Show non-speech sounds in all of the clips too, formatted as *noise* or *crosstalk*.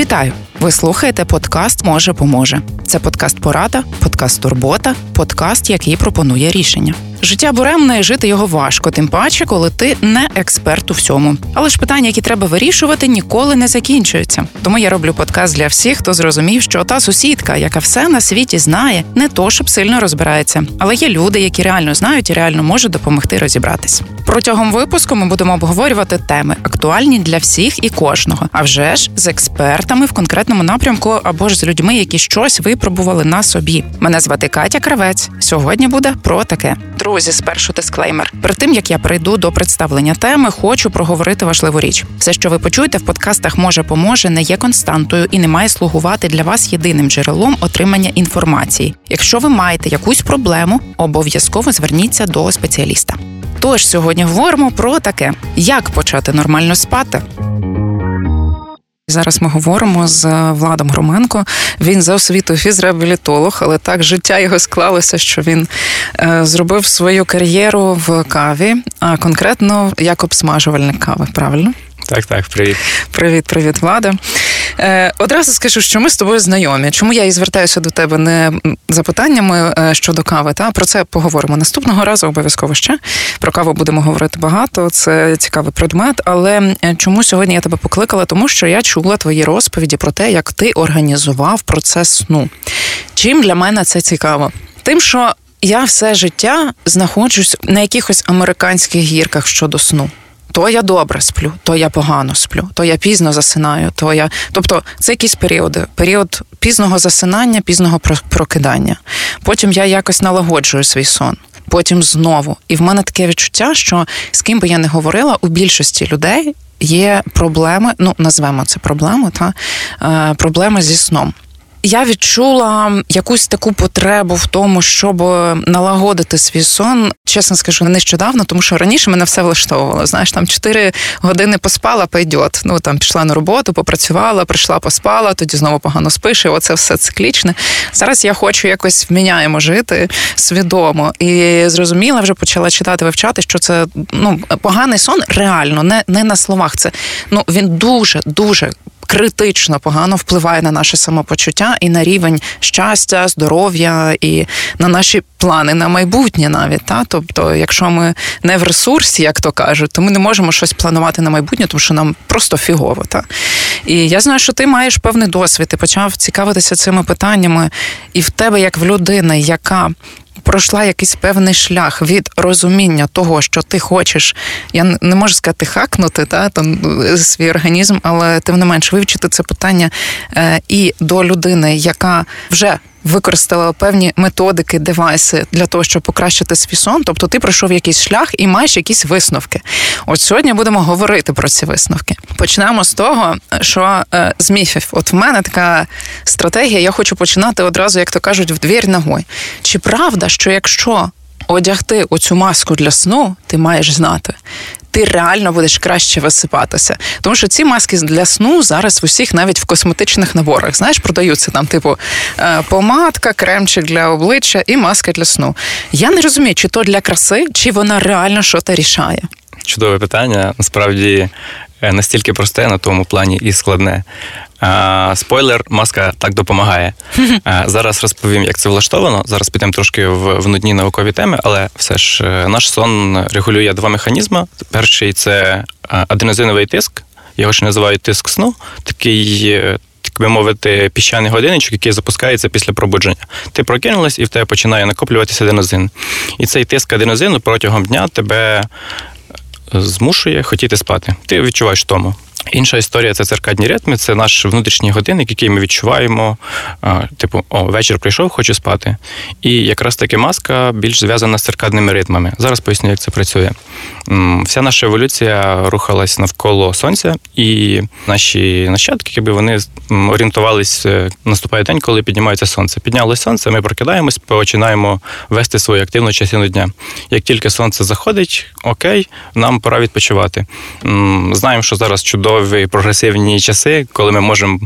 Вітаю! Ви слухаєте подкаст Може поможе. Це подкаст Порада, подкаст Турбота, подкаст, який пропонує рішення. Життя буремне жити його важко, тим паче, коли ти не експерт у всьому. Але ж питання, які треба вирішувати, ніколи не закінчуються. Тому я роблю подкаст для всіх, хто зрозумів, що та сусідка, яка все на світі знає, не то щоб сильно розбирається. Але є люди, які реально знають і реально можуть допомогти розібратись. Протягом випуску ми будемо обговорювати теми, актуальні для всіх і кожного. А вже ж з експертами в конкретному напрямку або ж з людьми, які щось випробували на собі. Мене звати Катя Кравець. Сьогодні буде про таке. Друзі, спершу дисклеймер. Перед тим як я прийду до представлення теми, хочу проговорити важливу річ. Все, що ви почуєте в подкастах, може поможе, не є константою і не має слугувати для вас єдиним джерелом отримання інформації. Якщо ви маєте якусь проблему, обов'язково зверніться до спеціаліста. Тож сьогодні говоримо про таке: як почати нормально спати. Зараз ми говоримо з Владом Громенко. Він за освітою фізреабілітолог, але так життя його склалося, що він е, зробив свою кар'єру в каві, а конкретно як обсмажувальник кави. Правильно? Так, так, привіт. Привіт, привіт, Влада. Е, Одразу скажу, що ми з тобою знайомі. Чому я і звертаюся до тебе не запитаннями е, щодо кави? Та про це поговоримо наступного разу. Обов'язково ще про каву будемо говорити багато. Це цікавий предмет. Але е, чому сьогодні я тебе покликала? Тому що я чула твої розповіді про те, як ти організував процес сну. Чим для мене це цікаво? Тим, що я все життя знаходжусь на якихось американських гірках щодо сну. То я добре сплю, то я погано сплю, то я пізно засинаю, то я. Тобто це якісь періоди. Період пізного засинання, пізного прокидання. Потім я якось налагоджую свій сон. Потім знову. І в мене таке відчуття, що з ким би я не говорила, у більшості людей є проблеми, ну назвемо це проблеми, та е, проблеми зі сном. Я відчула якусь таку потребу в тому, щоб налагодити свій сон. Чесно скажу, нещодавно, тому що раніше мене все влаштовувало. Знаєш, там 4 години поспала, пойдет. Ну там пішла на роботу, попрацювала, прийшла, поспала, тоді знову погано спиш. і Оце все циклічне. Зараз я хочу якось вміняємо жити свідомо і зрозуміла, вже почала читати, вивчати, що це ну поганий сон реально, не не на словах. Це ну він дуже дуже критично погано впливає на наше самопочуття і на рівень щастя, здоров'я і на наші плани на майбутнє навіть. Та? Тобто, якщо ми не в ресурсі, як то кажуть, то ми не можемо щось планувати на майбутнє, тому що нам просто фігово. Та? І я знаю, що ти маєш певний досвід, ти почав цікавитися цими питаннями, і в тебе, як в людини, яка пройшла якийсь певний шлях від розуміння того, що ти хочеш, я не можу сказати хакнути та там свій організм, але тим не менш вивчити це питання е, і до людини, яка вже використала певні методики, девайси для того, щоб покращити свій сон. Тобто ти пройшов якийсь шлях і маєш якісь висновки. От сьогодні будемо говорити про ці висновки. Почнемо з того, що е, з міфів. От в мене така стратегія. Я хочу починати одразу, як то кажуть, в двір ногой. Чи правда, що якщо одягти оцю маску для сну, ти маєш знати, ти реально будеш краще висипатися. Тому що ці маски для сну зараз в усіх навіть в косметичних наборах. Знаєш, продаються там, типу, е, помадка, кремчик для обличчя і маска для сну. Я не розумію, чи то для краси, чи вона реально щось рішає. Чудове питання. Насправді настільки просте на тому плані і складне. А, Спойлер, маска так допомагає. *laughs* Зараз розповім, як це влаштовано. Зараз підемо трошки в, в нудні наукові теми, але все ж е, наш сон регулює два механізми. Перший це аденозиновий тиск, його ще називають тиск сну, такий. Е, так би мовити, піщаний годинничок, який запускається після пробудження. Ти прокинулась і в тебе починає накоплюватися аденозин. І цей тиск аденозину протягом дня тебе змушує хотіти спати. Ти відчуваєш тому. Інша історія це циркадні ритми, це наш внутрішній годинник, який ми відчуваємо. Типу, о, вечір прийшов, хочу спати. І якраз таки маска більш зв'язана з циркадними ритмами. Зараз поясню, як це працює. Вся наша еволюція рухалась навколо сонця, і наші нащадки, якби вони орієнтувались, е, наступає день, коли піднімається сонце. Піднялось сонце, ми прокидаємось, починаємо вести свою активну частину дня. Як тільки сонце заходить, окей, нам пора відпочивати. Знаємо, що зараз чудово чудові прогресивні часи, коли ми можемо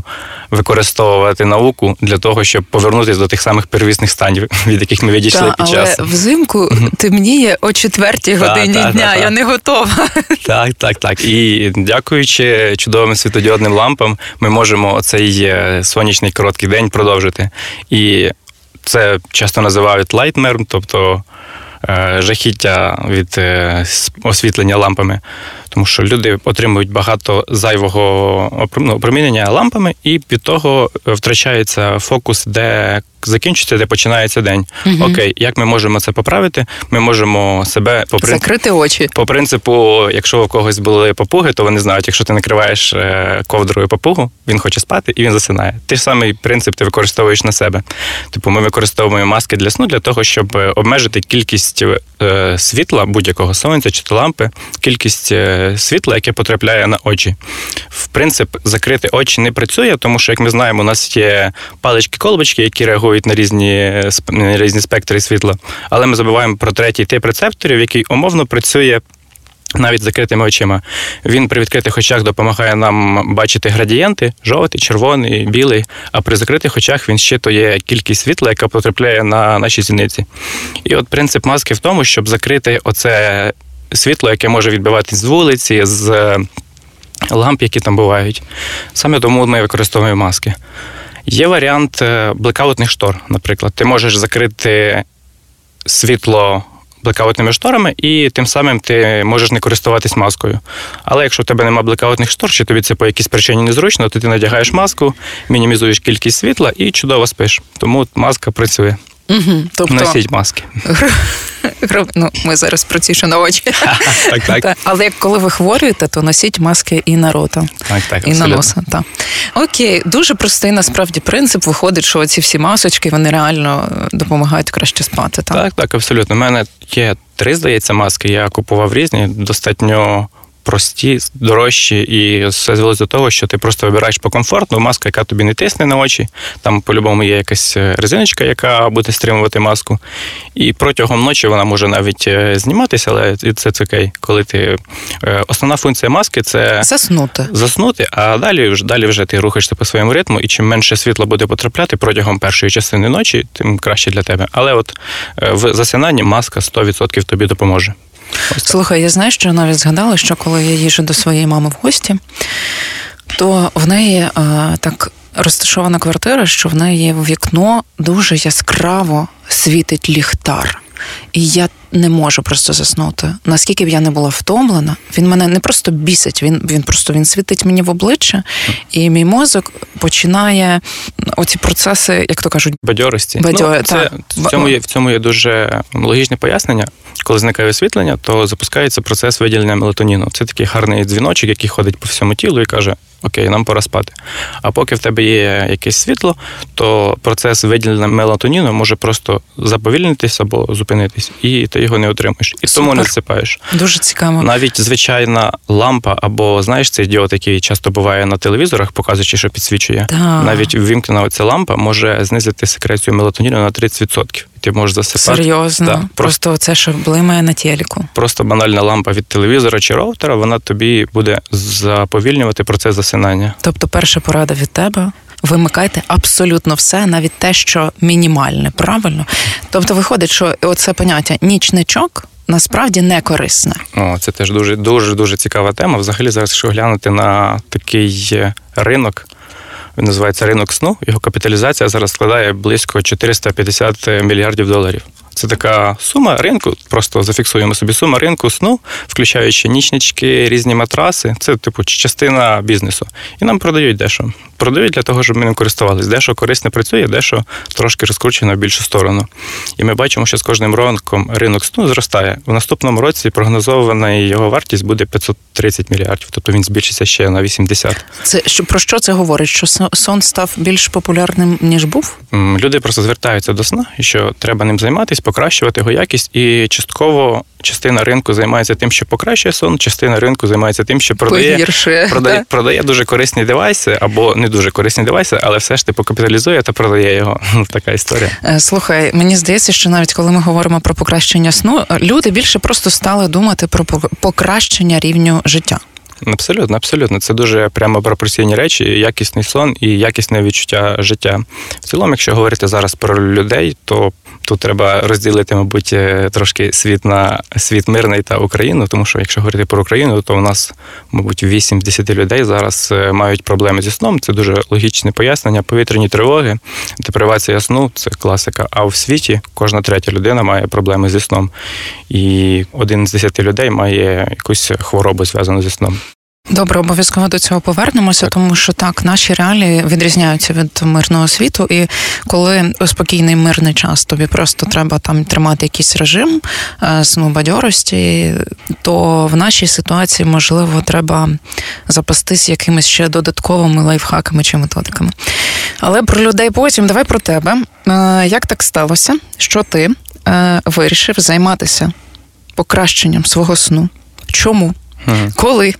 використовувати науку для того, щоб повернутися до тих самих первісних станів, *laughs* від яких ми відійшли Та, під але час. взимку темніє о четвертій годині та, дня. та, та. Я не готова. *laughs* Так, так, так. І дякуючи чудовим світодіодним лампам, ми можемо цей е, сонячний короткий день продовжити. І це часто називають лайтмерм, тобто е, жахіття від е, освітлення лампами. Тому що люди отримують багато зайвого ну, опромінення лампами, і від того е, втрачається фокус, де закінчується, де починається день. Окей, як ми можемо це поправити? Ми можемо себе по принципу. Закрити очі. По принципу, якщо у когось були папуги, то вони знають, якщо ти накриваєш е, ковдрою папугу, він хоче спати і він засинає. Той ж самий принцип ти використовуєш на себе. Типу, ми використовуємо маски для сну для того, щоб е, обмежити кількість світла будь-якого сонця чи лампи, кількість світла, яке потрапляє на очі. В принцип, закрити очі не працює, тому що, як ми знаємо, у нас є палички-колбочки, які реагують на різні, на різні спектри світла. Але ми забуваємо про третій тип рецепторів, який умовно працює. Навіть закритими очима. Він при відкритих очах допомагає нам бачити градієнти жовтий, червоний, білий. А при закритих очах він щитує кількість світла, яка потрапляє на наші зіниці. І от принцип маски в тому, щоб закрити оце світло, яке може відбиватись з вулиці, з е, ламп, які там бувають. Саме тому ми використовуємо маски. Є варіант е, блекаутних штор, наприклад. Ти можеш закрити світло блекаутними шторами, і тим самим ти можеш не користуватись маскою. Але якщо в тебе немає блекаутних штор, чи тобі це по якійсь причині незручно, то ти надягаєш маску, мінімізуєш кількість світла і чудово спиш. Тому маска працює. Угу. Тобто, Носіть маски. ну, ми зараз про ці на очі. *laughs* Так, так. *laughs* Та, Але як коли ви хворієте, то носіть маски і на рота. Так, так, І на абсолютно. носа, так. Окей, дуже простий насправді принцип. Виходить, що ці всі масочки вони реально е, допомагають краще спати. Так? Так, так, абсолютно. У мене є три, здається, маски. Я купував різні, достатньо прості, дорожчі, і все звелося до того, що ти просто вибираєш по комфортну маску, яка тобі не тисне на очі. Там по-любому є якась е, резиночка, яка буде стримувати маску. І протягом ночі вона може навіть е, зніматися, але це окей. Коли ти е, основна функція маски це Заснути. заснути, а далі вже далі вже ти рухаєшся по своєму ритму, і чим менше світла буде потрапляти протягом першої частини ночі, тим краще для тебе. Але от в засинанні маска 100% тобі допоможе. Слухай, я знаю, що навіть згадала, що коли я їжджу до своєї мами в гості, то в неї е, так розташована квартира, що в неї в вікно дуже яскраво світить ліхтар. І я не можу просто заснути. Наскільки б я не була втомлена, він мене не просто бісить, він, він просто він світить мені в обличчя, і мій мозок починає оці процеси, як то кажуть, Бадьорості. Бадьо- ну, це, в, цьому є, в цьому є дуже логічне пояснення. Коли зникає освітлення, то запускається процес виділення мелатоніну. Це такий гарний дзвіночок, який ходить по всьому тілу і каже: Окей, нам пора спати. А поки в тебе є якесь світло, то процес виділення мелатоніну може просто заповільнитись або зупинитись, і ти його не отримаєш. І тому не Супер. засипаєш. дуже цікаво. Навіть звичайна лампа, або знаєш, цей діод, який часто буває на телевізорах, показуючи, що підсвічує. Так. Навіть ввімкнена оця лампа може знизити секрецію мелатоніну на 30%. Ти можеш засипати. Серйозно, просто, просто це, що блимає на телеку. просто банальна лампа від телевізора чи роутера, вона тобі буде заповільнювати процес засинання. Тобто, перша порада від тебе. Вимикайте абсолютно все, навіть те, що мінімальне, правильно? Тобто, виходить, що оце поняття нічничок насправді не корисне. О, це теж дуже дуже дуже цікава тема. Взагалі, зараз, якщо глянути на такий е, ринок, він називається ринок сну. Його капіталізація зараз складає близько 450 мільярдів доларів. Це така сума ринку, просто зафіксуємо собі сума ринку сну, включаючи нічнички, різні матраси. Це, типу, частина бізнесу. І нам продають дещо. Продають для того, щоб ми ним користувалися. Дещо корисне працює, дещо трошки розкручено в більшу сторону. І ми бачимо, що з кожним роком ринок сну зростає. В наступному році прогнозована його вартість буде 530 мільярдів, тобто він збільшиться ще на 80. Це що про що це говорить? Що сон- став більш популярним ніж був? Люди просто звертаються до сна, і що треба ним займатися, покращувати його якість. І частково частина ринку займається тим, що покращує сон, частина ринку займається тим, що продає, Погіршує. продає, так? продає дуже корисні девайси або не дуже корисні девайси, але все ж типу капіталізує та продає його. *laughs* Ну, Така історія. Е, Слухай, мені здається, що навіть коли ми говоримо про покращення сну, люди більше просто стали думати про покращення рівню життя. Абсолютно, абсолютно. Це дуже прямо пропорційні речі, якісний сон і якісне відчуття життя. В цілому, якщо говорити зараз про людей, то тут треба розділити, мабуть, е, трошки світ на світ мирний та Україну, тому що якщо говорити про Україну, то у нас, мабуть, 8-10 людей зараз е, мають проблеми зі сном. Це дуже логічне пояснення. Повітряні тривоги, депривація сну це класика. А в світі кожна третя людина має проблеми зі сном. І один з десяти людей має якусь хворобу зв'язану зі сном. Добре, обов'язково до цього повернемося, так. тому що так, наші реалії відрізняються від мирного світу, і коли у спокійний мирний час тобі просто треба там тримати якийсь режим е, сну бадьорості, то в нашій ситуації можливо треба запастись якимись ще додатковими лайфхаками чи методиками. Але про людей потім давай про тебе. Е, як так сталося, що ти е, вирішив займатися покращенням свого сну? Чому? Угу. Коли?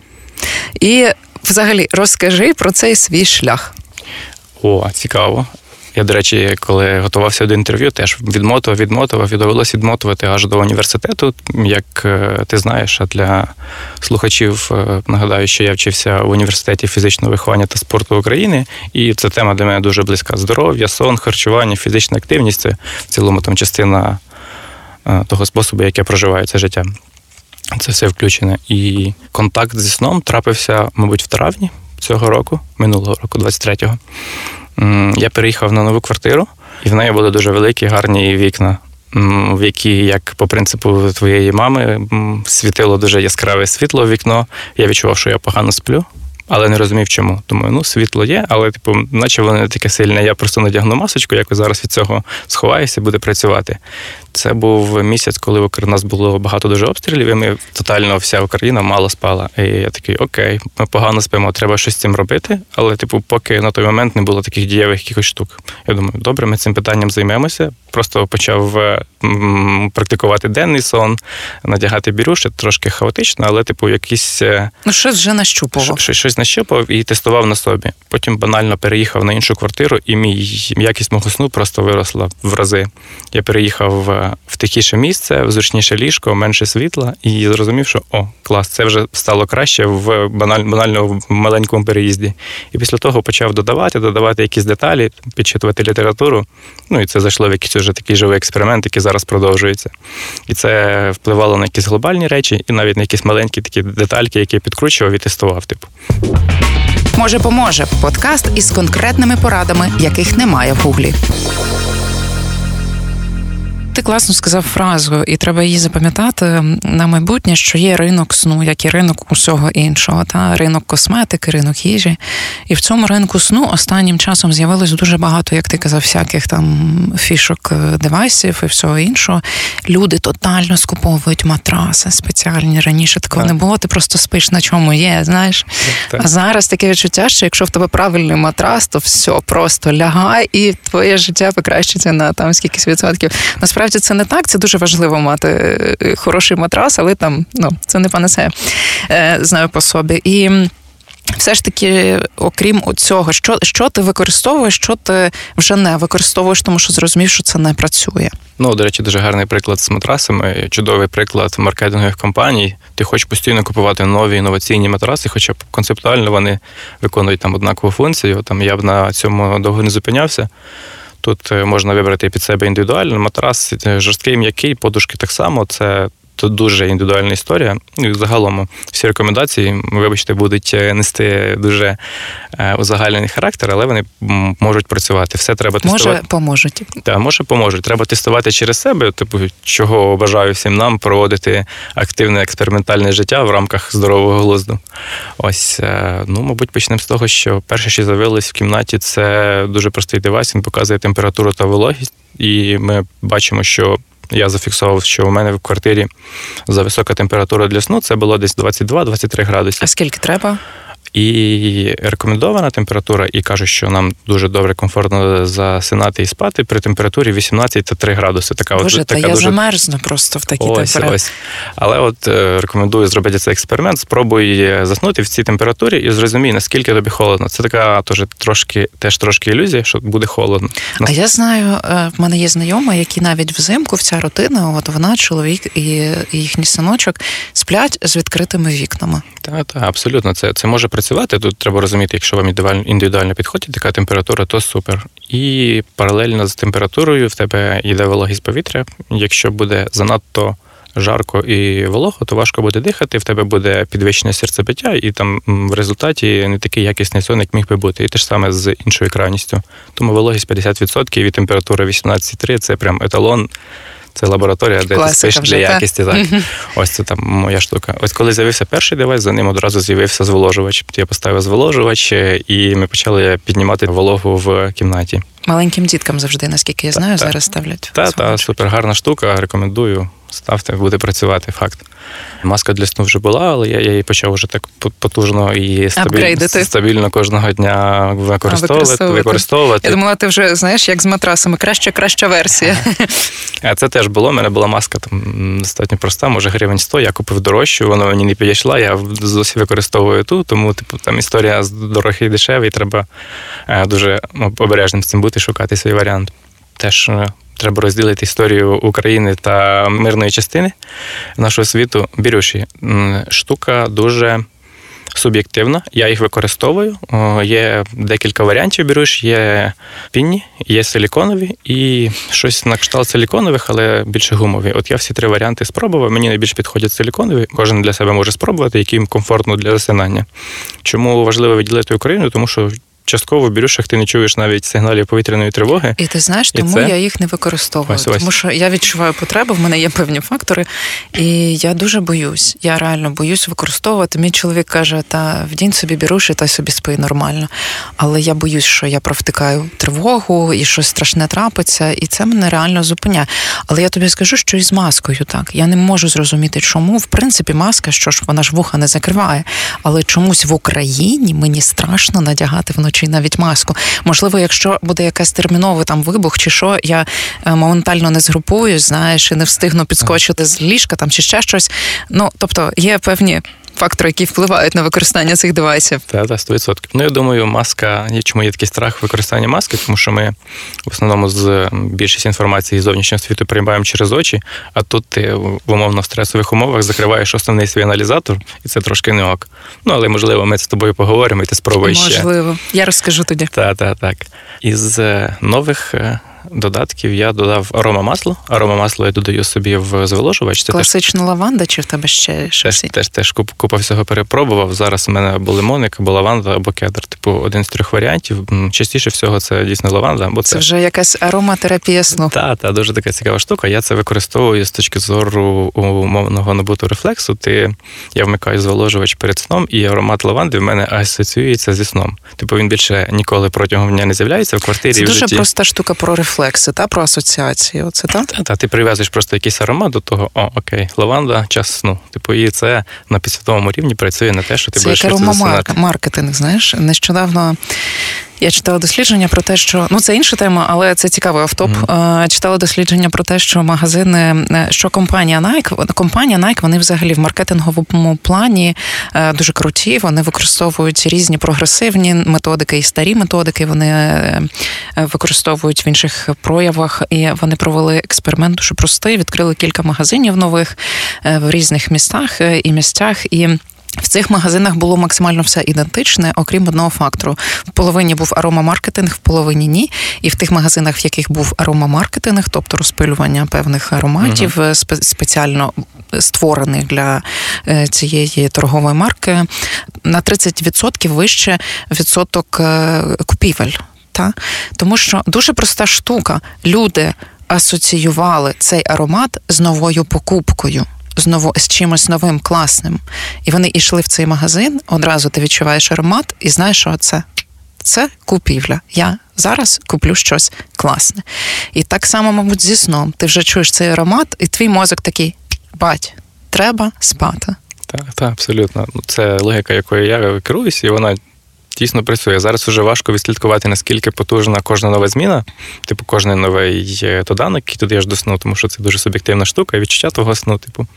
І взагалі розкажи про цей свій шлях. О, цікаво. Я, до речі, коли готувався до інтерв'ю, теж відмотував, відмотував і довелося відмотувати аж до університету. Як е, ти знаєш, а для слухачів е, нагадаю, що я вчився в університеті фізичного виховання та спорту України, і це тема для мене дуже близька: здоров'я, сон, харчування, фізична активність це в цілому там частина е, того способу, як я проживаю це життя. Це все включене. І контакт зі сном трапився, мабуть, в травні цього року, минулого року, 23-го. Я переїхав на нову квартиру, і в неї були дуже великі, гарні вікна, в які, як по принципу твоєї мами, світило дуже яскраве світло в вікно. Я відчував, що я погано сплю але не розумів, чому. Думаю, ну світло є, але типу, наче воно не таке сильне. Я просто надягну масочку, якось зараз від цього сховаюся, буде працювати. Це був місяць, коли у нас було багато дуже обстрілів, і ми тотально вся Україна мало спала. І я такий, окей, ми погано спимо, треба щось з цим робити. Але, типу, поки на той момент не було таких дієвих якихось штук. Я думаю, добре, ми цим питанням займемося. Просто почав е, практикувати денний сон, надягати бірюші, трошки хаотично, але, типу, якісь. Е, ну, щось вже нащупував. Щось щось нащупав і тестував на собі. Потім банально переїхав на іншу квартиру, і мій якість мого сну просто виросла в рази. Я переїхав в тихіше місце, в зручніше ліжко, менше світла, і зрозумів, що о, клас, це вже стало краще в банально, банально в маленькому переїзді. І після того почав додавати, додавати якісь деталі, підчитувати літературу. Ну і це зайшло в якийсь уже такий живий експеримент, який зараз продовжується. І це впливало на якісь глобальні речі, і навіть на якісь маленькі такі детальки, які я підкручував і тестував. Типу. Може, поможе подкаст із конкретними порадами, яких немає в гуглі. Ти класно сказав фразу, і треба її запам'ятати на майбутнє, що є ринок сну, як і ринок усього іншого, та ринок косметики, ринок їжі. І в цьому ринку сну останнім часом з'явилось дуже багато, як ти казав, всяких там фішок е, девайсів і всього іншого. Люди тотально скуповують матраси спеціальні. Раніше такого так. не було. Ти просто спиш на чому є. Знаєш, так. а зараз таке відчуття, що якщо в тебе правильний матрас, то все просто лягай, і твоє життя покращиться на там скількись відсотків. Насправді насправді це не так. Це дуже важливо мати е, хороший матрас, але там ну це не панесе, знаю по собі. І все ж таки, окрім цього, що що ти використовуєш, що ти вже не використовуєш, тому що зрозумів, що це не працює. Ну, до речі, дуже гарний приклад з матрасами. Чудовий приклад маркетингових компаній. Ти хочеш постійно купувати нові інноваційні матраси, хоча б концептуально вони виконують там однакову функцію. Там я б на цьому довго не зупинявся. Тут е, можна вибрати під себе індивідуальний матрас, е, жорсткий м'який, подушки так само. Це то дуже індивідуальна історія. І загалом всі рекомендації, вибачте, будуть е, нести дуже е, узагальнений характер, але вони можуть працювати. Все треба тестувати. Може, поможуть. Так, може, поможуть. Треба тестувати через себе, типу, чого бажаю всім нам проводити активне експериментальне життя в рамках здорового глузду. Ось, е, ну, мабуть, почнемо з того, що перше, що з'явилось в кімнаті, це дуже простий девайс, він показує температуру та вологість, і ми бачимо, що я зафіксував, що у мене в квартирі за висока температура для сну це було десь 22-23 градуси. А скільки треба? І рекомендована температура, і кажуть, що нам дуже добре, комфортно засинати і спати при температурі 18 та 3 градуси. Така Боже, от та така я дуже замерзну просто в такій ось, температурі. ось. Але от е, рекомендую зробити цей експеримент. Спробуй е, заснути в цій температурі і зрозумій, наскільки тобі холодно. Це така теж трошки, теж трошки ілюзія, що буде холодно. А я знаю, е, в мене є знайома, які навіть взимку вся родина, от вона, чоловік і їхній синочок сплять з відкритими вікнами. Так, так, абсолютно. Це це може працювати. Тут треба розуміти, якщо вам індивідуально підходить така температура, то супер. І паралельно з температурою в тебе йде вологість повітря. Якщо буде занадто жарко і волого, то важко буде дихати, в тебе буде підвищене серцебиття, і там в результаті не такий якісний сон, як міг би бути. І те ж саме з іншою крайністю. Тому вологість 50% і температура 18,3 це прям еталон. Це лабораторія, де Класика ти спиш вже, для та? якісті. Так. Ось це там моя штука. Ось коли з'явився перший девайс, за ним одразу з'явився зволожувач. Я поставив зволожувач, е, і ми почали піднімати вологу в кімнаті. Маленьким діткам завжди, наскільки я знаю, та. зараз ставлять. Та, та, супер гарна штука. Рекомендую. Ставте, буде працювати, факт. Маска для сну вже була, але я, я її почав вже так потужно і стабільно, стабільно кожного дня використовувати. використовувати. використовувати. Я думала, ти вже знаєш, як з матрасами, краще, краща версія. А це теж було. У мене була маска там достатньо проста, може гривень 100, Я купив дорожчу, вона мені не підійшла. Я досі використовую ту, тому типу там історія з дорогий і дешевий. Треба е, дуже обережним з цим бути, шукати свій варіант. Теж е, треба розділити історію України та мирної частини нашого світу. Бірюші штука дуже. Суб'єктивно, я їх використовую. Є декілька варіантів береш, є пінні, є силіконові і щось на кшталт силіконових, але більше гумові. От я всі три варіанти спробував. Мені найбільш підходять силіконові. Кожен для себе може спробувати, який їм комфортно для засинання. Чому важливо виділити Україну? Тому що частково бірюшах ти не чуєш навіть сигналів повітряної тривоги. І ти знаєш, І тому це? я їх не використовую. Ось, ось. Тому що я відчуваю потребу, в мене є певні фактори, і я дуже боюсь. Я реально боюсь використовувати. Мій чоловік каже, та вдінь собі біруші, та собі спи нормально. Але я боюсь, що я провтикаю тривогу і щось страшне трапиться, і це мене реально зупиняє. Але я тобі скажу, що і з маскою так. Я не можу зрозуміти, чому в принципі маска, що ж вона ж вуха не закриває. Але чомусь в Україні мені страшно надягати вночі навіть маску. Можливо, якщо буде якась терміновий там вибух чи що, я е, моментально не згрупуюсь, знаєш, і не встигну підскочити з ліжка там чи ще щось. Ну тобто є певні. Фактори, які впливають на використання цих девайсів. Та, та, 100%. Ну, я думаю, маска, є- чому є такий страх використання маски, тому що ми в основному з більшість інформації з зовнішнього світу приймаємо через очі, а тут ти в умовно стресових умовах закриваєш основний свій аналізатор, і це трошки не ок. Ну, але можливо, ми з тобою поговоримо, і ти спробуєш ще. Можливо, я розкажу тоді. Так, так, так. Із е, нових е, додатків я додав аромамасло. Аромамасло я додаю собі в зволожувач. Це теж Класична лаванда, чи в тебе ще щось? Теж, теж, теж куп, купа всього перепробував. Зараз у мене або лимоник, або лаванда, або кедр. Типу, один з трьох варіантів. Частіше всього це дійсно лаванда, бо Це це. вже якась ароматерапія сну. Та, та дуже така цікава штука. Я це використовую з точки зору умовного набуту рефлексу. Ти я вмикаю зволожувач перед сном, і аромат лаванди в мене асоціюється зі сном. Типу він більше ніколи протягом дня не з'являється в квартирі. Це і в дуже житті. проста штука про рефлекси, та про асоціації. Оце так? Та, та, ти прив'язуєш просто якийсь аромат до того, о, окей, лаванда, час сну. Типу, і це на підсвідомому рівні працює на те, що ти Це будеш засинати. аромамаркетинг, знаєш. Нещодавно я читала дослідження про те, що ну це інша тема, але це цікавий автоп. Mm. Читала дослідження про те, що магазини, е, що компанія Nike, компанія Nike, вони взагалі в маркетинговому плані е, дуже круті. Вони використовують різні прогресивні методики і старі методики. Вони використовують в інших проявах, і вони провели експеримент дуже простий. Відкрили кілька магазинів нових в різних містах і місцях і. В цих магазинах було максимально все ідентичне, окрім одного фактору. В половині був аромамаркетинг, в половині ні. І в тих магазинах, в яких був аромамаркетинг, тобто розпилювання певних ароматів, uh спе- спеціально створених для е, цієї торгової марки, на 30% вище відсоток е, купівель. Та? Тому що дуже проста штука. Люди асоціювали цей аромат з новою покупкою. Знову з чимось новим, класним. І вони йшли в цей магазин, одразу ти відчуваєш аромат і знаєш, що це? Це купівля. Я зараз куплю щось класне. І так само, мабуть, зі сном. Ти вже чуєш цей аромат, і твій мозок такий: бать, треба спати. Так, так, абсолютно. Це логіка, якою я керуюся, і вона дійсно працює. Зараз вже важко відслідкувати, наскільки потужна кожна нова зміна, типу, кожен новий доданок, який туди даєш до сну, тому що це дуже суб'єктивна штука, відчуття того сну, типу.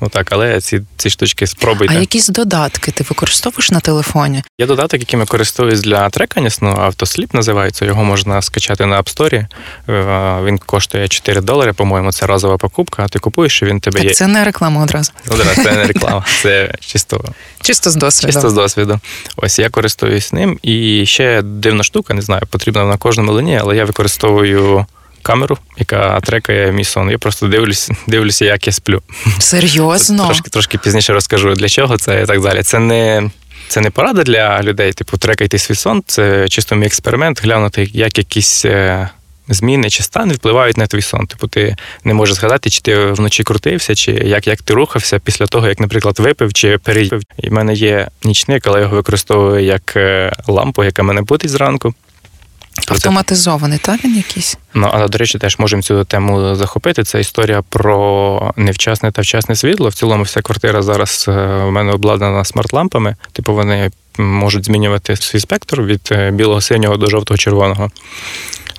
Ну так, але ці ці штучки спробуйте. А якісь додатки ти використовуєш на телефоні? Є додаток, яким я користуюсь для трекання сну, автосліп називається. Його можна скачати на App Store. Е, він коштує 4 долари, по-моєму, це разова покупка. Ти купуєш, і він тебе так є. Це не реклама одразу. Одразу, це не реклама, *laughs* це чисто чисто з досвіду. Чисто з досвіду. Ось я користуюсь ним. І ще дивна штука, не знаю, потрібна на кожному лині, але я використовую. Камеру, яка трекає мій сон. Я просто дивлюсь, дивлюся, як я сплю. Серйозно? Трошки трошки пізніше розкажу, для чого це і так далі. Це не це не порада для людей, типу, трекайте свій сон. Це чисто мій експеримент, глянути, як якісь е, зміни чи стани впливають на твій сон. Типу, ти не можеш згадати, чи ти вночі крутився, чи як як ти рухався після того, як, наприклад, випив чи переїв. І в мене є нічник, але я його використовую як е, лампу, яка мене будить зранку. Автоматизований, так він якийсь? Ну, але, до речі, теж можемо цю тему захопити. Це історія про невчасне та вчасне світло. В цілому, вся квартира зараз е, в мене обладнана смарт-лампами. Типу, вони можуть змінювати свій спектр від е, білого синього до жовтого червоного.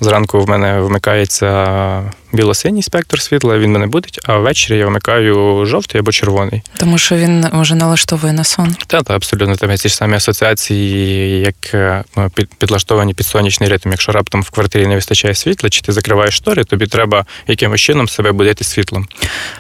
Зранку в мене вмикається біло-синій спектр світла, він мене будить, а ввечері я вмикаю жовтий або червоний. Тому що він вже налаштовує на сон. Так, та, абсолютно тебе ті ж самі асоціації, як е, ну, під, підлаштовані під сонячний ритм. Якщо раптом в квартирі не вистачає світла, чи ти закриваєш штори, тобі треба якимось чином себе будити світлом.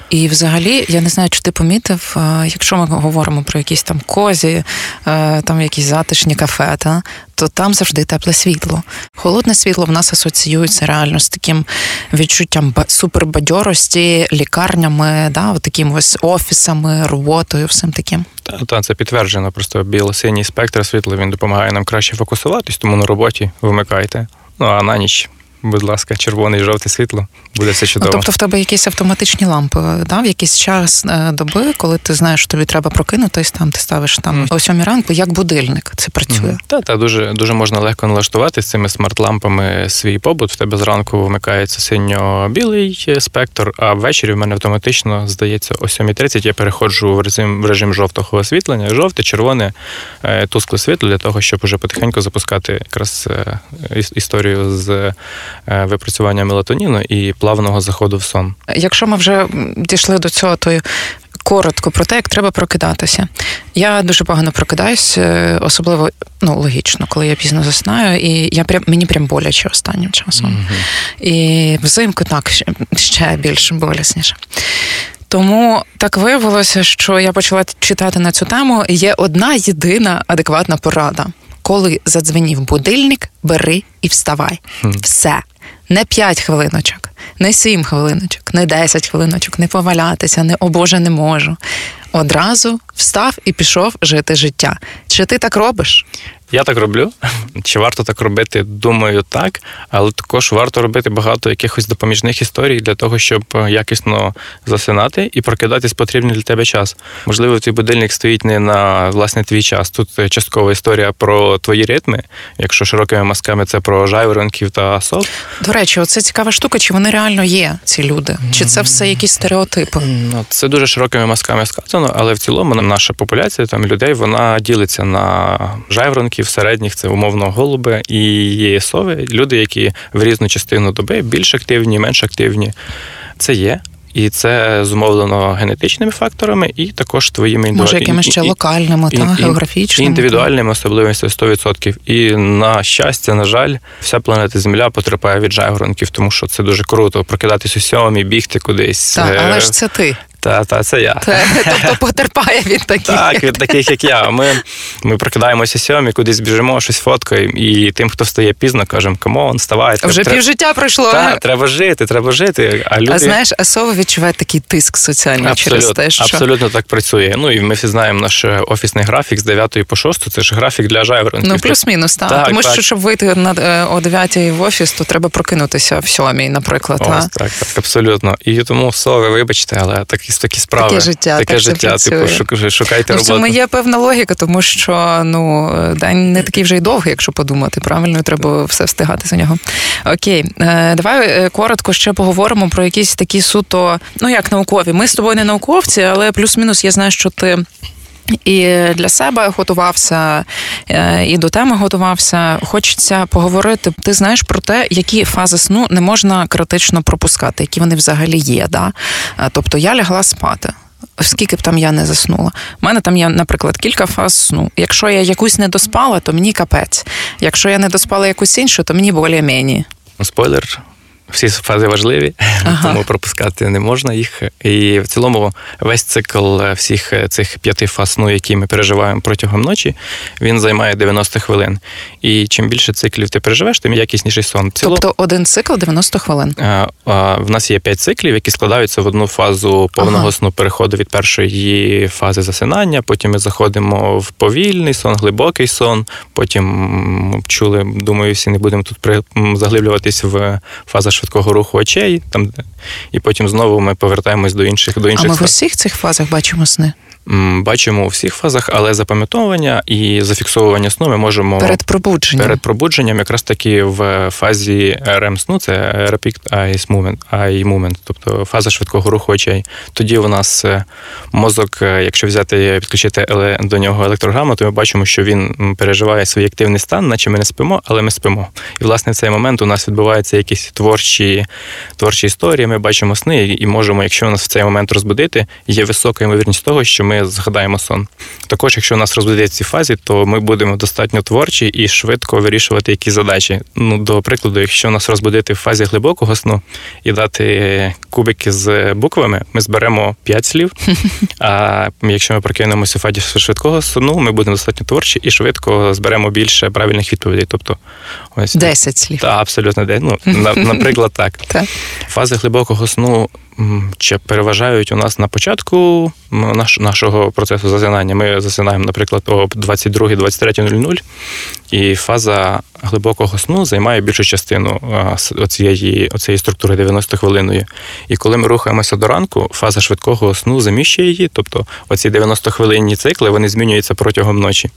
І взагалі, я не знаю, чи ти помітив, е, якщо ми говоримо про якісь там козі, е, там якісь затишні кафе, та, то там завжди тепле світло. Холодне світло в нас асоціюється реально з таким відчуттям супербадьорості, лікарнями, да, таким ось офісами, роботою, всім таким. Та, та це підтверджено. Просто біло-синій спектр світла він допомагає нам краще фокусуватись, тому на роботі вимикайте. Ну а на ніч будь ласка, червоне і жовте світло, буде все чудово. Ну, тобто в тебе якісь автоматичні лампи, да? в якийсь час е, доби, коли ти знаєш, що тобі треба прокинутись, там ти ставиш там mm. о сьомій ранку, як будильник це працює. Mm. Та, та дуже дуже можна легко налаштувати з цими смарт-лампами свій побут. В тебе зранку вмикається синьо-білий спектр, а ввечері в мене автоматично здається о 7.30 я переходжу в режим в режим жовтого освітлення, жовте, червоне, е, тускле світло для того, щоб уже потихеньку запускати якраз е, історію з Е, випрацювання мелатоніну і плавного заходу в сон. Якщо ми вже дійшли до цього, то коротко про те, як треба прокидатися. Я дуже погано прокидаюсь, е, особливо ну, логічно, коли я пізно заснаю, і я прям мені прям боляче останнім часом. Mm-hmm. І взимку так ще більш болісніше. Тому так виявилося, що я почала читати на цю тему. Є одна єдина адекватна порада. Коли задзвенів будильник, бери і вставай. Все. Не 5 хвилиночок, не 7 хвилиночок, не 10 хвилиночок, не повалятися, не о Боже, не можу. Одразу встав і пішов жити життя. Чи ти так робиш? Я так роблю. *laughs* Чи варто так робити? Думаю, так. Але також варто робити багато якихось допоміжних історій для того, щоб е, якісно засинати і прокидатись потрібний для тебе час. Можливо, твій будильник стоїть не на власне твій час. Тут е, часткова історія про твої ритми. Якщо широкими мазками це про жайворонків та сов. До речі, оце цікава штука, чи вони реально є, ці люди? Чи це все якісь стереотипи? Ну, це дуже широкими мазками сказано, але в цілому наша популяція там людей вона ділиться на жайворонків птахів середніх це умовно голуби і є сови, люди, які в різну частину доби більш активні, менш активні. Це є. І це зумовлено генетичними факторами, і також твоїми Може, якимись ще локальними та географічними. індивідуальними особливостями 100%. І на щастя, на жаль, вся планета Земля потерпає від жайворонків, тому що це дуже круто прокидатись у сьомій, бігти кудись. Так, але ж це ти. Та, та, це я. Та, тобто потерпає від таких. Так, від таких, як я. Ми ми прокидаємося сьомі, кудись біжимо, щось фоткаємо, і тим, хто встає пізно, кажемо, come on, вставай. Вже треба... півжиття пройшло. Так, треба жити, треба жити. А люди... А знаєш, А сова відчуває такий тиск соціальний абсолютно, через те, що... Абсолютно так працює. Ну, і ми всі знаємо наш офісний графік з 9 по 6, це ж графік для жайворонків. Ну, плюс-мінус, так. так. Тому так. що, щоб вийти на, е, о 9 в офіс, то треба прокинутися в сьомій, наприклад. Ось, так, так, абсолютно. І тому сови, вибачте, але такі, такі справи. Таке життя. Таке так життя, типу, шукайте роботу. В цьому є певна логіка, тому що ну день не такий вже й довгий, якщо подумати. Правильно, треба все встигати за нього. Окей, е, давай е, коротко ще поговоримо про якісь такі суто, ну як наукові. Ми з тобою не науковці, але плюс-мінус я знаю, що ти. І для себе готувався, е, і до теми готувався. Хочеться поговорити. Ти знаєш про те, які фази сну не можна критично пропускати, які вони взагалі є. Да? Е, тобто я лягла спати. Скільки б там я не заснула. У мене там є, наприклад, кілька фаз сну. Якщо я якусь не доспала, то мені капець. Якщо я не доспала якусь іншу, то мені более мені Спойлер, всі фази важливі, ага. тому пропускати не можна їх. І в цілому весь цикл всіх цих п'яти фаз сну, які ми переживаємо протягом ночі, він займає 90 хвилин. І чим більше циклів ти переживеш, тим якісніший сон. Ціло... Тобто один цикл 90 хвилин. А, а, В нас є п'ять циклів, які складаються в одну фазу повного ага. сну переходу від першої фази засинання. Потім ми заходимо в повільний сон, глибокий сон. Потім чули, думаю, всі не будемо тут заглиблюватись в фаза швидкого руху очей, там і потім знову ми повертаємось до інших до інших. А ми в усіх цих фазах бачимо сни. Бачимо у всіх фазах, але запам'ятовування і зафіксовування сну ми можемо перед пробудженням. Перед пробудженням, якраз таки в фазі REM сну, це Rapid Eye Movement, Eye Movement, тобто фаза швидкого руху очей. Тоді у нас е, мозок, е, якщо взяти підключити до нього електрограму, то ми бачимо, що він переживає свій активний стан, наче ми не спимо, але ми спимо. І власне в цей момент у нас відбуваються якісь творчі творчі історії. Ми бачимо сни і можемо, якщо нас в цей момент розбудити, є висока ймовірність того, що ми згадаємо сон. Також, якщо у нас розбудять ці фазі, то ми будемо достатньо творчі і швидко вирішувати якісь задачі. Ну, до прикладу, якщо нас розбудити в фазі глибокого сну і дати кубики з буквами, ми зберемо 5 слів. А якщо ми прокинемося в фазі швидкого сну, ми будемо достатньо творчі і швидко зберемо більше правильних відповідей. Тобто, ось 10 слів. Так, абсолютно Ну, Наприклад, так. Фази глибокого сну чи переважають у нас на початку наш, нашого процесу засинання. Ми засинаємо, наприклад, о 22-23.00, і фаза глибокого сну займає більшу частину оцієї, оцієї структури 90 хвилинної. І коли ми рухаємося до ранку, фаза швидкого сну заміщує її, тобто оці 90 хвилинні цикли вони змінюються протягом ночі.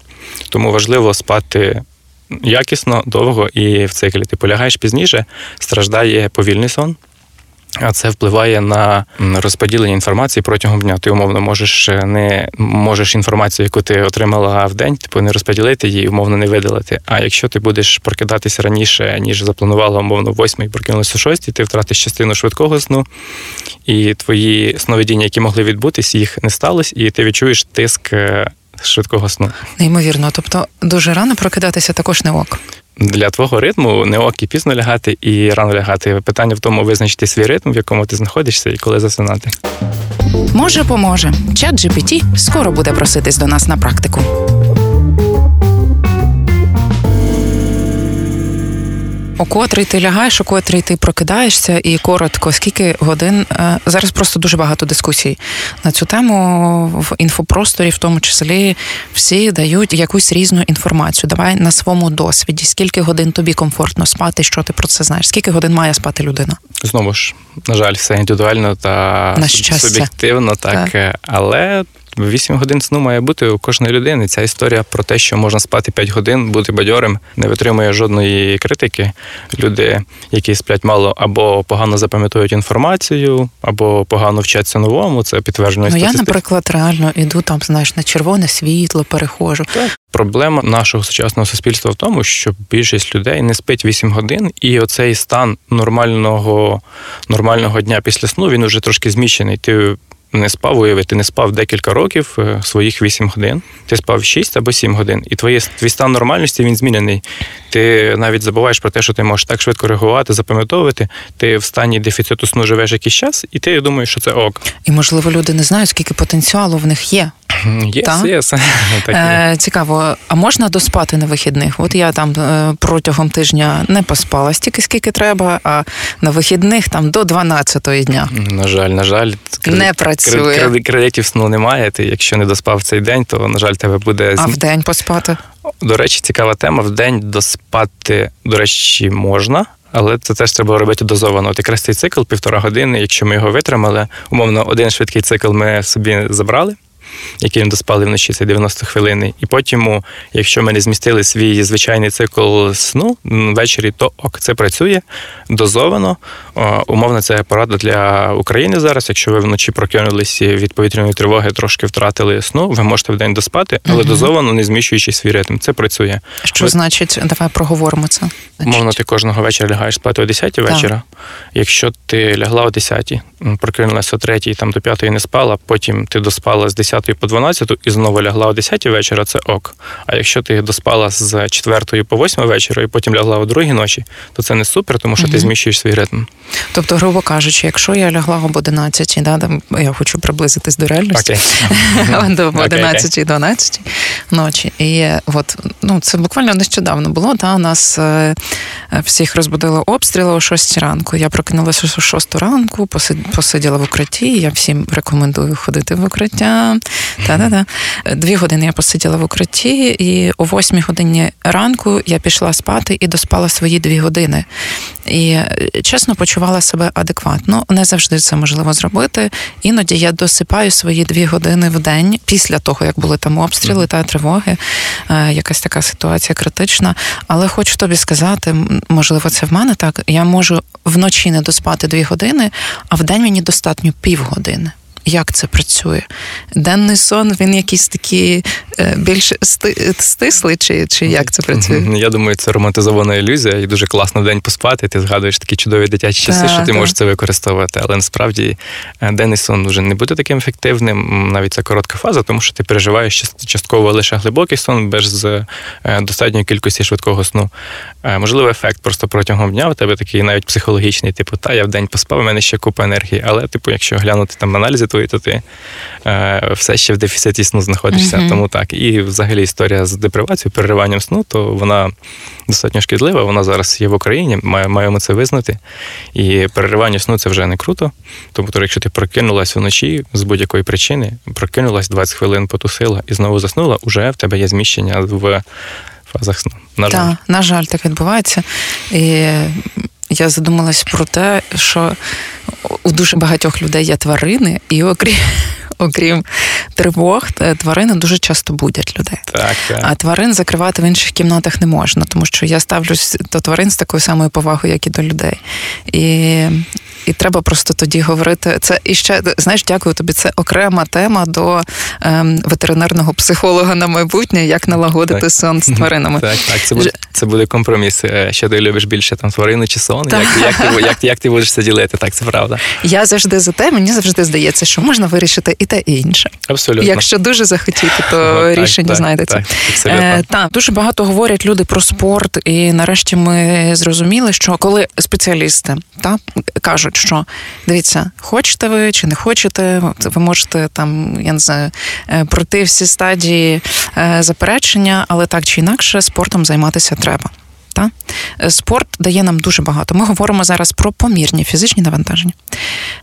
Тому важливо спати. Якісно, довго і в циклі ти полягаєш пізніше, страждає повільний сон, а це впливає на розподілення інформації протягом дня. Ти умовно можеш е, не можеш інформацію, яку ти отримала в день, типу не розподілити її, умовно не видалити. А якщо ти будеш прокидатися раніше, ніж запланувала, умовно, восьмій, прокинулася о шостій, ти втратиш частину швидкого сну, і твої сновидіння, які могли відбутись, їх не сталося, і ти відчуєш тиск е, швидкого сну. Неймовірно, тобто дуже рано прокидатися також не ок для твого ритму не ок і пізно лягати і рано лягати. Питання в тому визначити свій ритм, в якому ти знаходишся, і коли засинати. Може, поможе. Чат GPT скоро буде проситись до нас на практику. У котрий ти лягаєш, у котрий ти прокидаєшся, і коротко, скільки годин е, зараз просто дуже багато дискусій на цю тему в інфопросторі, в тому числі всі дають якусь різну інформацію. Давай на своєму досвіді, скільки годин тобі комфортно спати, що ти про це знаєш? Скільки годин має спати людина? Знову ж на жаль, все індивідуально та на суб'єктивно, так, так. але 8 годин сну має бути у кожної людини. Ця історія про те, що можна спати 5 годин, бути бадьорим, не витримує жодної критики. Люди, які сплять мало, або погано запам'ятовують інформацію, або погано вчаться новому. Це підтверджено. Ну, Я, наприклад, реально іду там, знаєш, на червоне світло, перехожу. Так. Проблема нашого сучасного суспільства в тому, що більшість людей не спить 8 годин, і оцей стан нормального нормального дня після сну він уже трошки зміщений. Ти не спав, уяви, ти не спав декілька років е, своїх 8 годин, ти спав 6 або 7 годин, і твоє, твій стан нормальності він змінений. Ти навіть забуваєш про те, що ти можеш так швидко реагувати, запам'ятовувати. Ти в стані дефіциту сну живеш якийсь час, і ти думаєш, що це ок. І можливо люди не знають, скільки потенціалу в них є. Yes, yes. Е, Цікаво, а можна доспати на вихідних? От я там е, протягом тижня не поспала стільки, скільки треба, а на вихідних там до 12-ї дня. На жаль, на жаль, не працює. Кредит, кредитів сну немає. Ти, якщо не доспав цей день, то на жаль, тебе буде А в день поспати. До речі, цікава тема. В день доспати, до речі, можна. Але це теж треба робити дозовано. От якраз цей цикл півтора години. Якщо ми його витримали, умовно, один швидкий цикл ми собі забрали. Який не доспали вночі, це 90 хвилин. І потім, якщо ми не змістили свій звичайний цикл сну ввечері, то ок, це працює дозовано. Умовно, це порада для України зараз. Якщо ви вночі прокинулися від повітряної тривоги, трошки втратили сну, ви можете в день доспати, але угу. дозовано, не зміщуючи свій ритм. Це працює. Що ви... значить, давай проговоримо це. Умовно, ти кожного вечора лягаєш спати о 10 вечора. Якщо ти лягла о 10, прокинулася о 3, там до 5 не спала, потім ти доспала з 10 по 12 і знову лягла о 10 вечора, це ок. А якщо ти доспала з 4 по 8 вечора і потім лягла о 2 ночі, то це не супер, тому що угу. ти зміщуєш свій ритм. Тобто, грубо кажучи, якщо я лягла об 11, да, там, я хочу приблизитись до реальності okay. до 11 okay, 12 ночі. І от, ну, це буквально нещодавно було. У нас е, всіх розбудили обстріли о 6 ранку. Я прокинулася о 6 ранку, посиділа в укритті. Я всім рекомендую ходити в укриття. Та-да-да. Дві години я посиділа в укритті, і о 8 годині ранку я пішла спати і доспала свої дві години. І е, чесно почувала себе адекватно. Не завжди це можливо зробити. Іноді я досипаю свої дві години в день після того, як були там обстріли та тривоги. Е, якась така ситуація критична. Але хочу тобі сказати, можливо, це в мене так. Я можу вночі не доспати дві години, а в день мені достатньо півгодини як це працює. Денний сон, він якийсь такий е, більш стислий, чи чи як це працює? Я думаю, це романтизована ілюзія, і дуже класно в день поспати. Ти згадуєш такі чудові дитячі часи, так, що ти так. можеш це використовувати. Але насправді е, денний сон вже не буде таким ефективним, навіть це коротка фаза, тому що ти переживаєш частково лише глибокий сон без е, достатньої кількості швидкого сну. Можливо, ефект просто протягом дня у тебе такий навіть психологічний, типу, та я в день поспав, у мене ще купа енергії. Але, типу, якщо глянути там аналізи твої, то ти е, все ще в дефіциті сну знаходишся. Mm-hmm. Тому так. І взагалі історія з депривацією, перериванням сну, то вона достатньо шкідлива. Вона зараз є в Україні, маємо це визнати. І переривання сну це вже не круто. Тому, якщо ти прокинулась вночі з будь-якої причини, прокинулась 20 хвилин, потусила і знову заснула, уже в тебе є зміщення в фазах сну. На жаль. Так, на жаль, так відбувається. І я задумалась про те, що у дуже багатьох людей є тварини, і окрім *laughs* окрім тривог, тварини дуже часто будять людей. Так, так. А тварин закривати в інших кімнатах не можна, тому що я ставлюсь до тварин з такою самою повагою, як і до людей. І і треба просто тоді говорити. Це і ще знаєш, дякую тобі. Це окрема тема до ем, ветеринарного психолога на майбутнє, як налагодити так. сон з тваринами. Так, так, це буде це буде компроміс. Е, що ти любиш більше там тварину чи сон? Як як, ти як, як ти будеш це ділити? Так, це правда. Я завжди за те, мені завжди здається, що можна вирішити і те, і інше. Абсолютно. Якщо дуже захотіти, то О, рішення так, знайдеться. Так, е, так, дуже багато говорять люди про спорт, і нарешті ми зрозуміли, що коли спеціалісти та кажуть що дивіться, хочете ви чи не хочете, ви можете там, я не знаю, е, пройти всі стадії е, заперечення, але так чи інакше спортом займатися треба. Та? Е, спорт дає нам дуже багато. Ми говоримо зараз про помірні фізичні навантаження.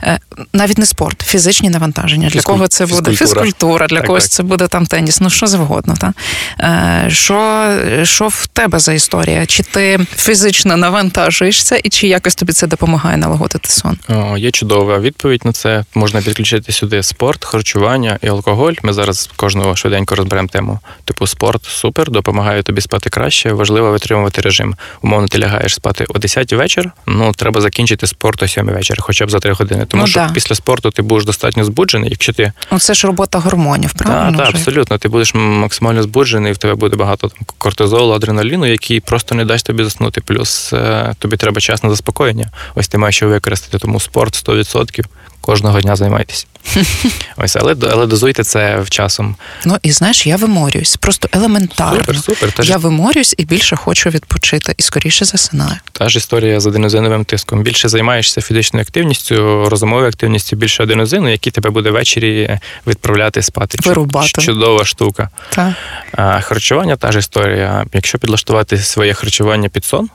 Е, навіть не спорт, фізичні навантаження. Для кого це буде фізкультура, для так, когось так. це буде там теніс, ну що завгодно. Та? Е, що що в тебе за історія? Чи ти фізично навантажуєшся, і чи якось тобі це допомагає налагодити сон? О, Є чудова відповідь на це. Можна підключити сюди спорт, харчування і алкоголь. Ми зараз кожного швиденько розберемо тему. Типу спорт супер, допомагає тобі спати краще. Важливо витримувати режим. Умовно, ти лягаєш спати о 10 вечір. Ну треба закінчити спорт о 7 вечора, хоча б за 3 години. Тому ну, що да. після спорту ти будеш достатньо збуджений. Якщо ти ну, це ж робота гормонів, правильно? Так, абсолютно. Ти будеш максимально збуджений, в тебе буде багато там кортизолу, адреналіну, який просто не дасть тобі заснути. Плюс е, тобі треба час на заспокоєння. Ось ти маєш що використати. Тому спорт 100% кожного дня займайтеся. *laughs* Ось, але але дозуйте це в часом. Ну і знаєш, я виморююсь, просто елементарно. Супер, супер. Та я виморююсь і більше хочу відпочити, і скоріше засинаю. Та ж історія з аденозиновим тиском. Більше займаєшся фізичною активністю, розумовою активністю, більше аденозину, який тебе буде ввечері відправляти спати. Вирубати. Чудова штука. Так. А Харчування та ж історія. Якщо підлаштувати своє харчування під сон,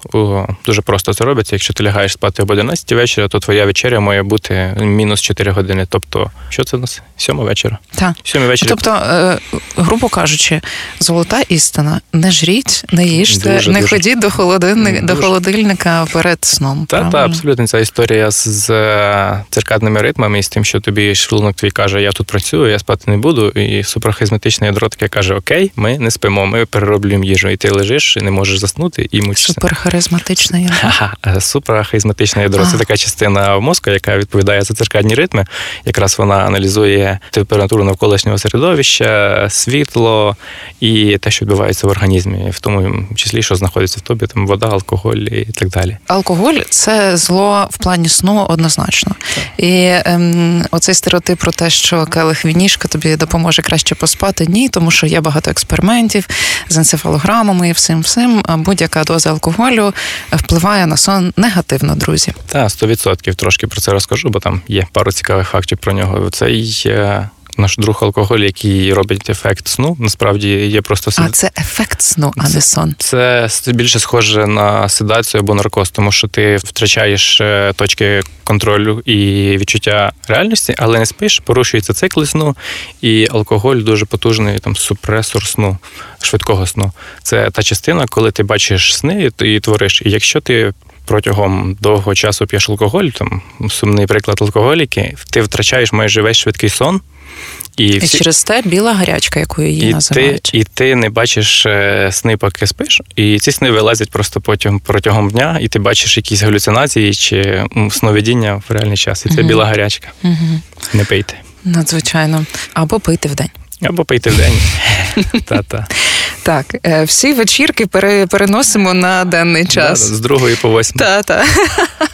дуже просто це робиться. Якщо ти лягаєш спати об 11 вечора, то твоя вечеря має бути мінус 4 години. Тобто Що це у нас? Сьома вечора. Так. Сьомій вечора. Тобто, е, грубо кажучи, золота істина: не жріть, не їжте, Дуже, не дуже. ходіть до холодильника, до холодильника перед сном. Та, та, абсолютно ця історія з, е, циркадними ритмами і з тим, що тобі шлунок твій каже, я тут працюю, я спати не буду. І суперхизматичне ядро таке каже: Окей, ми не спимо, ми перероблюємо їжу. І ти лежиш і не можеш заснути і мучишся. Суперхаризматична я. Ха-ха, е, Суперхизматичне ядро це така частина мозку, яка відповідає за циркадні ритми. Якраз вона аналізує температуру навколишнього середовища, світло і те, що відбувається в організмі, в тому числі, що знаходиться в тобі, там вода, алкоголь і так далі. Алкоголь це зло в плані сну однозначно. І ем, оцей стереотип про те, що келих вінішка тобі допоможе краще поспати. Ні, тому що є багато експериментів з енцефалограмами і всім всім. Будь-яка доза алкоголю впливає на сон негативно, друзі. Та 100% трошки про це розкажу, бо там є пару цікавих фактів про нього. Цей наш друг алкоголь, який робить ефект сну, насправді є просто А це ефект сну, а не сон. Це с- більше схоже на седацію або наркоз, тому що ти втрачаєш е, точки контролю і відчуття реальності, але не спиш, порушується цикли сну, і алкоголь дуже потужний там супресор сну, швидкого сну. Це та частина, коли ти бачиш сни і твориш. І якщо ти протягом довгого часу п'єш алкоголь, там сумний приклад алкоголіки, ти втрачаєш майже весь швидкий сон. І, І всі, через те біла гарячка, яку її і ти, називають. і ти не бачиш е, сни, поки спиш, і ці сни вилазять просто потім протягом дня, і ти бачиш якісь галюцинації чи сновидіння в реальний час. І це Мгм. біла гарячка. Угу. Не пийте. Надзвичайно. Або пити вдень. Або пийте в день. *laughs* Та-та. Так, е, всі вечірки пере- переносимо на денний час. З другої по восьму. Та, та.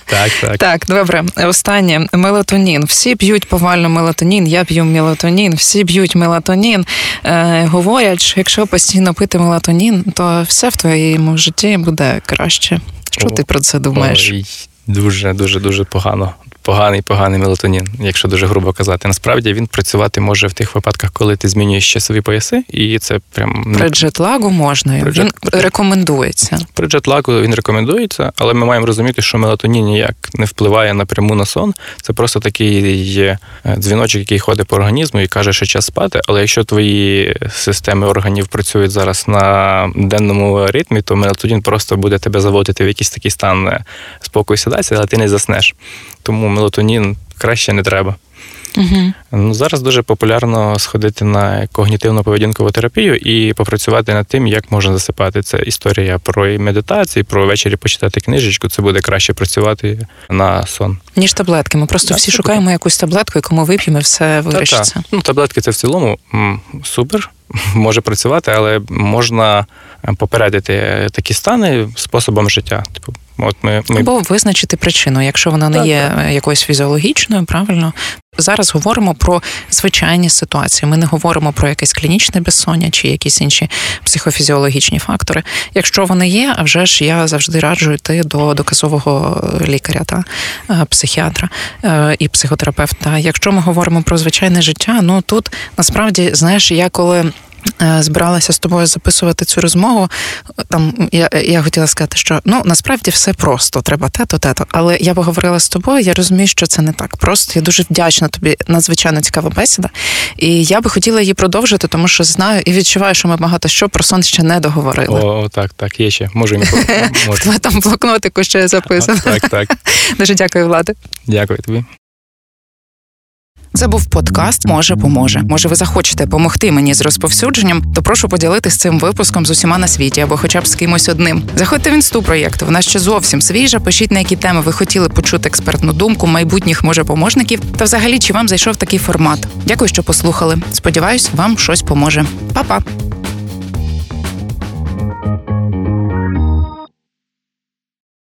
Так, так. Так, добре. Останнє мелатонін. Всі б'ють повально мелатонін. Я п'ю мелатонін, всі б'ють мелатонін. Е, говорять, що якщо постійно пити мелатонін, то все в твоєму житті буде краще. Що О, ти про це думаєш? Ой, дуже, дуже, дуже погано. Поганий, поганий мелатонін, якщо дуже грубо казати. Насправді він працювати може в тих випадках, коли ти змінюєш часові пояси, і це прям При джетлагу можна, При він джет- рекомендується. При джетлагу він рекомендується, але ми маємо розуміти, що мелатонін ніяк не впливає напряму на сон. Це просто такий є е, дзвіночок, який ходить по організму і каже, що час спати. Але якщо твої системи органів працюють зараз на денному ритмі, то мелатонін просто буде тебе заводити в якийсь такий стан е, спокою седації, але ти не заснеш. Тому мелатонін краще не треба. Угу. Ну, зараз дуже популярно сходити на когнітивно-поведінкову терапію і попрацювати над тим, як можна засипати. Це історія про медитації, про ввечері почитати книжечку. Це буде краще працювати на сон. Ніж таблетки. Ми просто Так, всі шукаємо якусь таблетку, яку ми вип'ємо, і все вирішиться. Та-та. Ну, таблетки це в цілому супер, *laughs* може працювати, але можна попередити такі стани способом життя. Типу, от ми, ми Або визначити причину, якщо вона не Так, є е, якоюсь фізіологічною, правильно. Зараз говоримо про звичайні ситуації. Ми не говоримо про якесь клінічне безсоння чи якісь інші психофізіологічні фактори. Якщо вони є, а вже ж я завжди раджу йти до доказового лікаря та е, психіатра е, і психотерапевта. Якщо ми говоримо про звичайне життя, ну тут насправді знаєш, я коли. Е, Збиралася з тобою записувати цю розмову. Там я, я хотіла сказати, що ну насправді все просто, треба те-то, те-то. Але я поговорила з тобою. Я розумію, що це не так просто. Я дуже вдячна тобі. Надзвичайно цікава бесіда. І я би хотіла її продовжити, тому що знаю і відчуваю, що ми багато що про сон ще не договорили. О, так, так, є ще. Тебе *laughs* там блокнотику ще записано. Так, так. *laughs* Дуже дякую, Влади. Дякую тобі. Це був подкаст Може поможе. Може, ви захочете допомогти мені з розповсюдженням, то прошу поділитись цим випуском з усіма на світі або хоча б з кимось одним. Заходьте в інсту проєкту. Вона ще зовсім свіжа. Пишіть на які теми ви хотіли почути експертну думку майбутніх може поможників. Та взагалі чи вам зайшов такий формат. Дякую, що послухали. Сподіваюсь, вам щось поможе. Па-па!